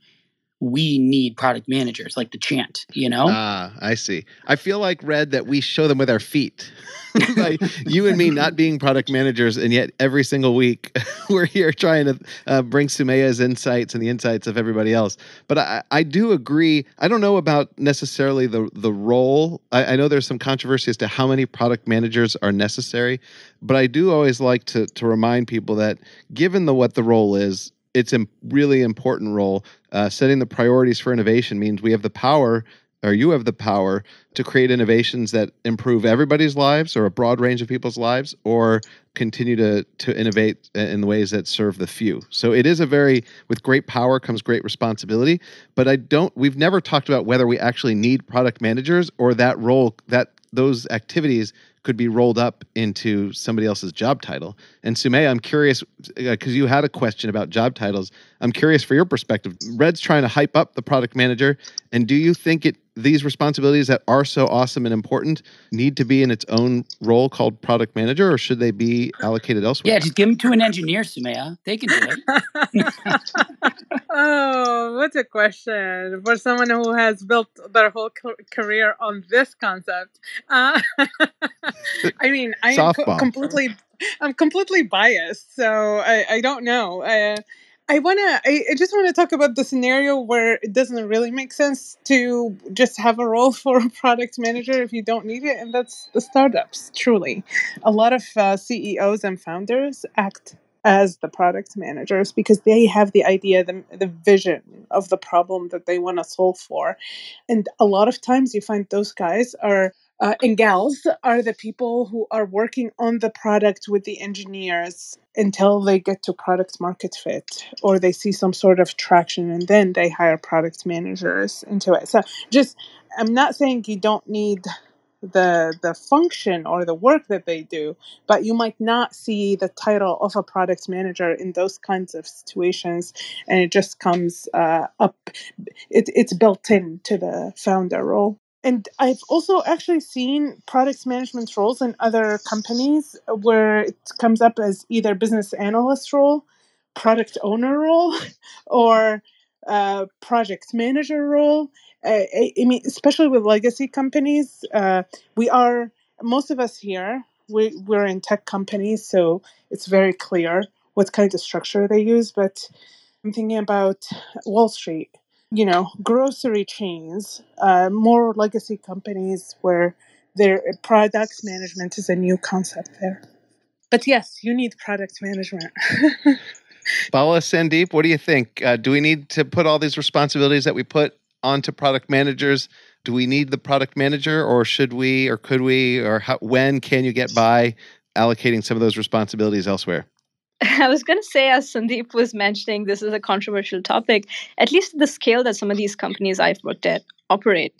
Speaker 5: we need product managers, like the chant, you know?
Speaker 1: Ah, I see. I feel like, Red, that we show them with our feet. like you and me not being product managers, and yet every single week we're here trying to uh, bring Sumaya's insights and the insights of everybody else. But I, I do agree. I don't know about necessarily the, the role. I, I know there's some controversy as to how many product managers are necessary, but I do always like to, to remind people that given the what the role is, it's a really important role. Uh, setting the priorities for innovation means we have the power, or you have the power, to create innovations that improve everybody's lives or a broad range of people's lives, or continue to to innovate in ways that serve the few. So it is a very with great power comes great responsibility. But I don't. We've never talked about whether we actually need product managers or that role that those activities could be rolled up into somebody else's job title. And Sumaya, I'm curious because uh, you had a question about job titles. I'm curious for your perspective. Red's trying to hype up the product manager, and do you think it these responsibilities that are so awesome and important need to be in its own role called product manager, or should they be allocated elsewhere?
Speaker 5: Yeah, just give them to an engineer, Sumaya. They can do it.
Speaker 3: oh, what a question for someone who has built their whole career on this concept. Uh, I mean, I am co- completely, I'm completely biased, so I, I don't know. Uh, I want to, I, I just want to talk about the scenario where it doesn't really make sense to just have a role for a product manager if you don't need it. And that's the startups, truly. A lot of uh, CEOs and founders act as the product managers because they have the idea, the, the vision of the problem that they want to solve for. And a lot of times you find those guys are uh, and gals are the people who are working on the product with the engineers until they get to product market fit or they see some sort of traction and then they hire product managers into it. So just I'm not saying you don't need the the function or the work that they do but you might not see the title of a product manager in those kinds of situations and it just comes uh, up it, it's built in to the founder role and I've also actually seen product management roles in other companies where it comes up as either business analyst role, product owner role, or uh, project manager role. Uh, I, I, mean, especially with legacy companies, uh, we are most of us here. We, we're in tech companies, so it's very clear what kind of structure they use. But I'm thinking about Wall Street you know, grocery chains, uh, more legacy companies where their product management is a new concept there. But yes, you need product management.
Speaker 1: Bala Sandeep, what do you think? Uh, do we need to put all these responsibilities that we put onto product managers? Do we need the product manager, or should we, or could we, or how, when can you get by allocating some of those responsibilities elsewhere?
Speaker 4: I was going to say, as Sandeep was mentioning, this is a controversial topic, at least the scale that some of these companies I've worked at operate.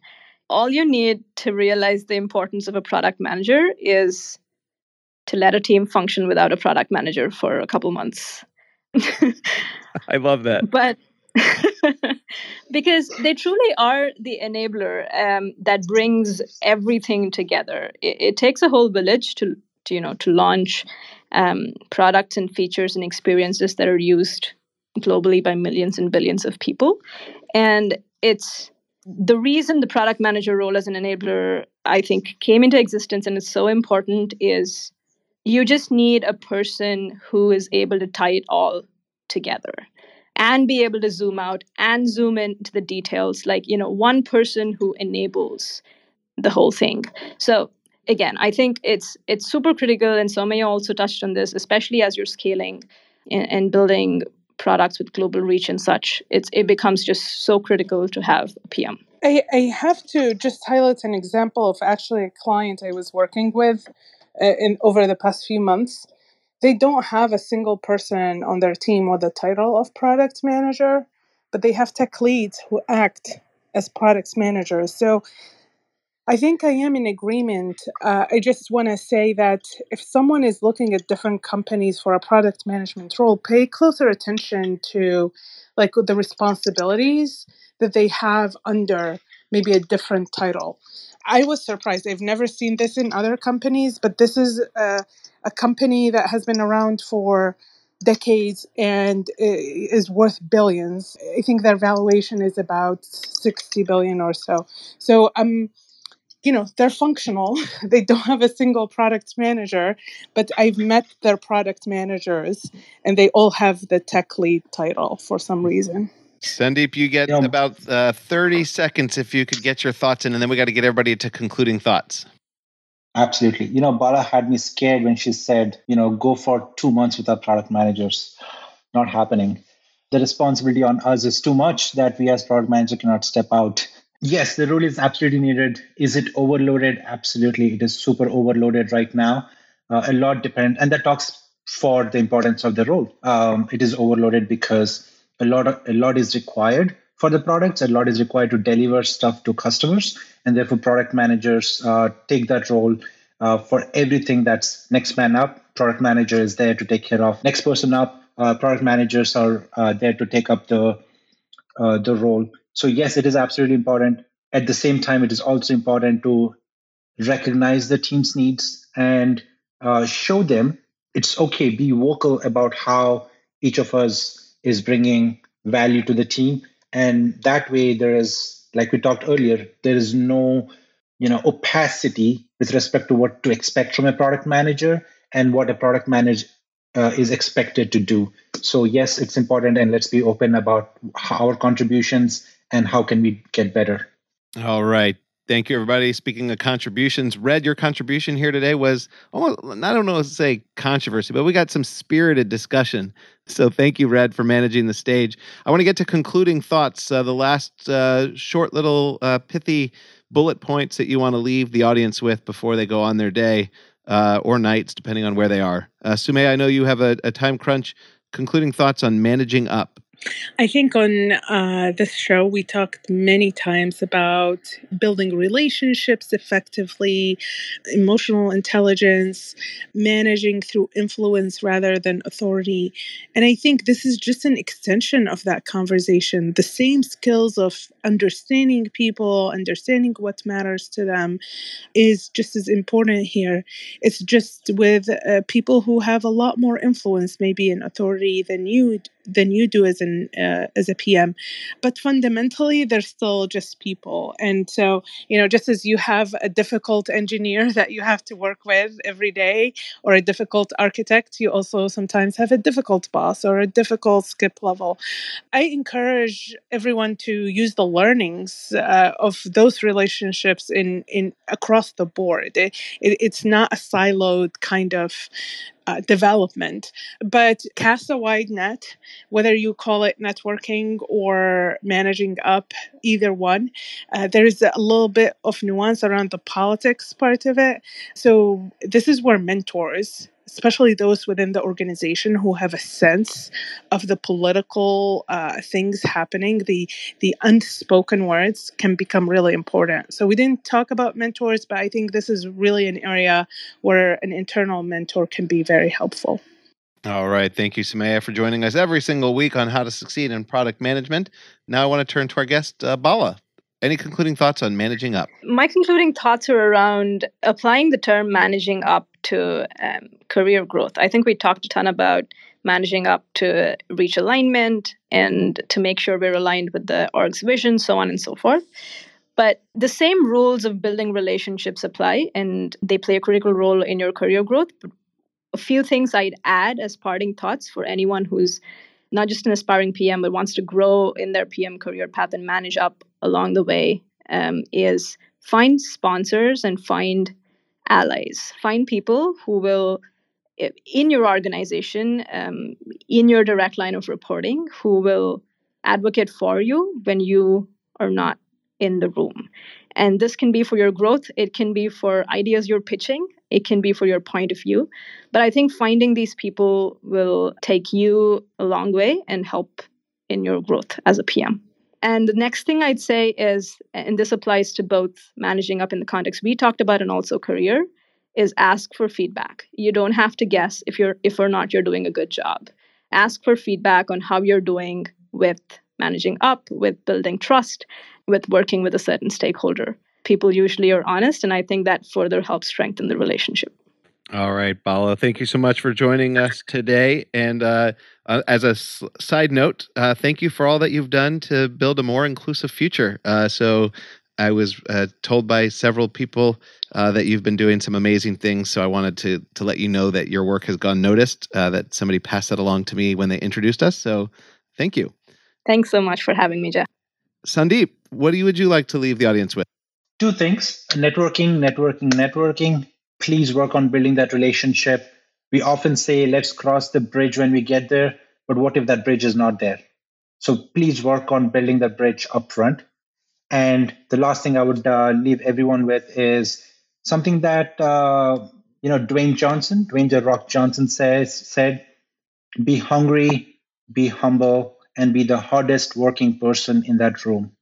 Speaker 4: All you need to realize the importance of a product manager is to let a team function without a product manager for a couple months.
Speaker 1: I love that.
Speaker 4: But because they truly are the enabler um, that brings everything together. It, it, takes a whole village to, to you know to launch um, products and features and experiences that are used globally by millions and billions of people, and it's the reason the product manager role as an enabler i think came into existence and is so important is you just need a person who is able to tie it all together and be able to zoom out and zoom into the details. Like you know one person who enables the whole thing. So again i think it's it's super critical and Soumya also touched on this especially as you're scaling and, and building products with global reach and such it's it becomes just so critical to have a pm
Speaker 3: I, I have to just highlight an example of actually a client i was working with uh, in over the past few months they don't have a single person on their team with the title of product manager, but they have tech leads who act as product managers. So I think I am in agreement. Uh, I just want to say that if someone is looking at different companies for a product management role, pay closer attention to like the responsibilities that they have under maybe a different title. I was surprised. I've never seen this in other companies, but this is a, a company that has been around for decades and is worth billions. I think their valuation is about 60 billion or so. So um you know, they're functional. they don't have a single product manager, but I've met their product managers and they all have the tech lead title for some reason.
Speaker 1: Sandeep, you get yeah. about uh, 30 seconds if you could get your thoughts in, and then we got to get everybody to concluding thoughts.
Speaker 2: Absolutely. You know, Bala had me scared when she said, you know, go for two months without product managers. Not happening. The responsibility on us is too much that we as product manager cannot step out. Yes, the role is absolutely needed. Is it overloaded? Absolutely. It is super overloaded right now. Uh, a lot depend, and that talks for the importance of the role. Um, it is overloaded because a lot of, a lot is required for the products a lot is required to deliver stuff to customers and therefore product managers uh, take that role uh, for everything that's next man up product manager is there to take care of next person up uh, product managers are uh, there to take up the uh, the role so yes it is absolutely important. At the same time it is also important to recognize the team's needs and uh, show them it's okay be vocal about how each of us is bringing value to the team. And that way there is like we talked earlier there is no you know opacity with respect to what to expect from a product manager and what a product manager uh, is expected to do. So yes it's important and let's be open about our contributions and how can we get better
Speaker 1: all right Thank you, everybody. Speaking of contributions, Red, your contribution here today was almost, I don't know, say controversy, but we got some spirited discussion. So thank you, Red, for managing the stage. I want to get to concluding thoughts. Uh, the last uh, short little uh, pithy bullet points that you want to leave the audience with before they go on their day uh, or nights, depending on where they are. Uh, Soumya, I know you have a, a time crunch. Concluding thoughts on managing up.
Speaker 3: I think on uh, this show, we talked many times about building relationships effectively, emotional intelligence, managing through influence rather than authority. And I think this is just an extension of that conversation. The same skills of understanding people, understanding what matters to them is just as important here. It's just with uh, people who have a lot more influence, maybe in authority than you than you do as an uh, as a PM. But fundamentally, they're still just people. And so, you know, just as you have a difficult engineer that you have to work with every day, or a difficult architect, you also sometimes have a difficult boss or a difficult skip level. I encourage everyone to use the learnings uh, of those relationships in in across the board. It, it, it's not a siloed kind of uh, development. But cast a wide net, whether you call it networking or managing up, either one. Uh, there is a little bit of nuance around the politics part of it. So, this is where mentors especially those within the organization who have a sense of the political uh, things happening, the the unspoken words can become really important. So we didn't talk about mentors, but I think this is really an area where an internal mentor can be very helpful.
Speaker 1: All right. Thank you, Samaya, for joining us every single week on how to succeed in product management. Now I want to turn to our guest, uh, Bala. Any concluding thoughts on managing up?
Speaker 4: My concluding thoughts are around applying the term managing up to um, career growth. I think we talked a ton about managing up to reach alignment and to make sure we're aligned with the org's vision, so on and so forth. But the same rules of building relationships apply and they play a critical role in your career growth. A few things I'd add as parting thoughts for anyone who's not just an aspiring PM, but wants to grow in their PM career path and manage up along the way um, is find sponsors and find allies. Find people who will, in your organization, um, in your direct line of reporting, who will advocate for you when you are not in the room. And this can be for your growth, it can be for ideas you're pitching, it can be for your point of view. But I think finding these people will take you a long way and help in your growth as a PM. And the next thing I'd say is, and this applies to both managing up in the context we talked about and also career, is ask for feedback. You don't have to guess if you're if or not you're doing a good job. Ask for feedback on how you're doing with managing up, with building trust, with working with a certain stakeholder. People usually are honest, and I think that further helps strengthen the relationship.
Speaker 1: All right, Bala, thank you so much for joining us today. And uh, uh, as a s- side note, uh, thank you for all that you've done to build a more inclusive future. Uh, so, I was uh, told by several people uh, that you've been doing some amazing things. So, I wanted to to let you know that your work has gone noticed. that somebody passed that along to me when they introduced us. So, thank you.
Speaker 4: Thanks so much for having me, Jeff.
Speaker 1: Sandeep, what do you, would you like to leave the audience with?
Speaker 2: Two things networking, networking, networking. Please work on building that relationship. We often say, let's cross the bridge when we get there. But what if that bridge is not there? So please work on building that bridge upfront. And the last thing I would uh, leave everyone with is something that uh, you know Dwayne Johnson, Dwayne the Rock Johnson says said, "Be hungry, be humble, and be the hardest working person in that room.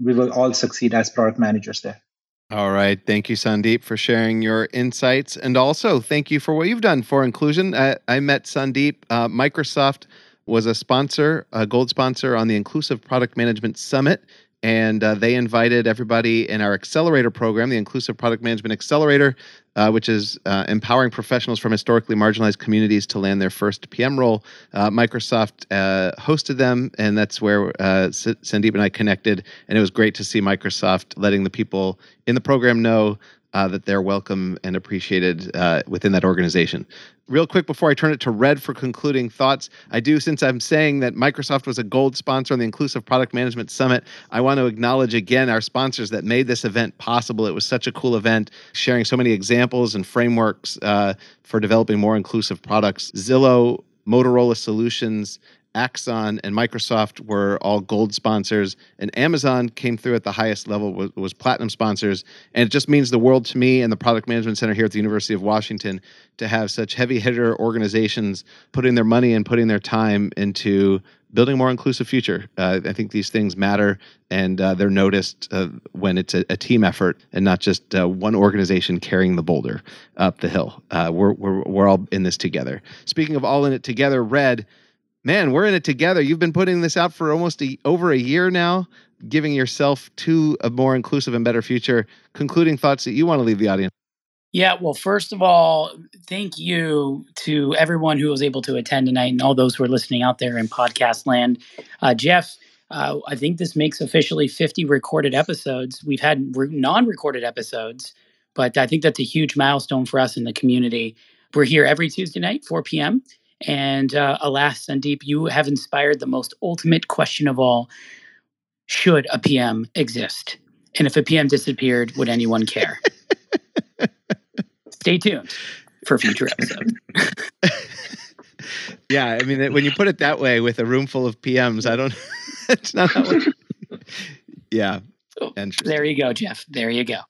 Speaker 2: We will all succeed as product managers there.
Speaker 1: All right. Thank you, Sandeep, for sharing your insights. And also, thank you for what you've done for inclusion. I, I met Sandeep. Uh, Microsoft was a sponsor, a gold sponsor on the Inclusive Product Management Summit and uh, they invited everybody in our accelerator program, the Inclusive Product Management Accelerator, uh, which is uh, empowering professionals from historically marginalized communities to land their first PM role. Uh, Microsoft uh, hosted them, and that's where uh, Sandeep and I connected. And it was great to see Microsoft letting the people in the program know uh, that they're welcome and appreciated uh, within that organization. Real quick before I turn it to Red for concluding thoughts, I do, since I'm saying that Microsoft was a gold sponsor on the Inclusive Product Management Summit, I want to acknowledge again our sponsors that made this event possible. It was such a cool event, sharing so many examples and frameworks uh, for developing more inclusive products. Zillow, Motorola Solutions, Axon and Microsoft were all gold sponsors, and Amazon came through at the highest level was, was, platinum sponsors. And it just means the world to me and the Product Management Center here at the University of Washington to have such heavy hitter organizations putting their money and putting their time into building a more inclusive future. Uh, I think these things matter, and uh, they're noticed uh, when it's a, a, team effort and not just uh, one organization carrying the boulder up the hill. Uh, we're, we're, we're all in this together. Speaking of all in it together, Red man, we're in it together. You've been putting this out for almost a, over a year now, giving yourself to a more inclusive and better future. Concluding thoughts that you want to leave the audience.
Speaker 5: Yeah, well, first of all, thank you to everyone who was able to attend tonight and all those who are listening out there in podcast land. Uh, Jeff, uh, I think this makes officially 50 recorded episodes. We've had non recorded episodes, but I think that's a huge milestone for us in the community. We're here every Tuesday night, 4 p.m. And uh, alas, Sandeep, you have inspired the most ultimate question of all should a PM exist? And if a PM disappeared, would anyone care? Stay tuned for future episodes.
Speaker 1: yeah, I mean, when you put it that way with a room full of PMs, I don't, it's not how yeah.
Speaker 5: Oh, there you go, Jeff. There you go.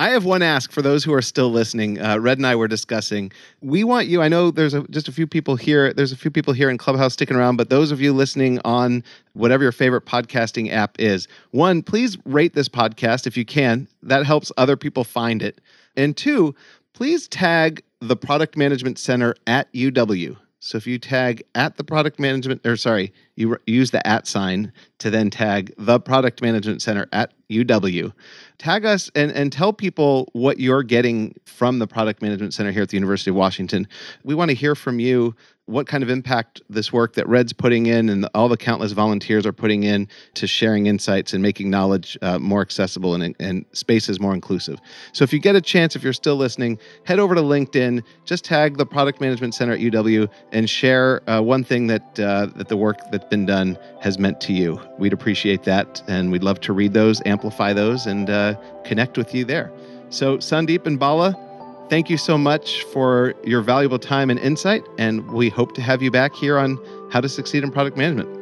Speaker 1: I have one ask for those who are still listening. Uh, Red and I were discussing. We want you. I know there's a, just a few people here. There's a few people here in Clubhouse sticking around, but those of you listening on whatever your favorite podcasting app is, one, please rate this podcast if you can. That helps other people find it. And two, please tag the Product Management Center at UW. So if you tag at the product management, or sorry, you use the at sign to then tag the product management center at UW. Tag us and, and tell people what you're getting from the product management center here at the University of Washington. We want to hear from you what kind of impact this work that Red's putting in and all the countless volunteers are putting in to sharing insights and making knowledge uh, more accessible and, and spaces more inclusive. So if you get a chance, if you're still listening, head over to LinkedIn, just tag the Product Management Center at UW and share uh, one thing that, uh, that the work that's been done has meant to you. We'd appreciate that and we'd love to read those, amplify those, and uh, connect with you there. So Sandeep and Bala, Thank you so much for your valuable time and insight, and we hope to have you back here on How to Succeed in Product Management.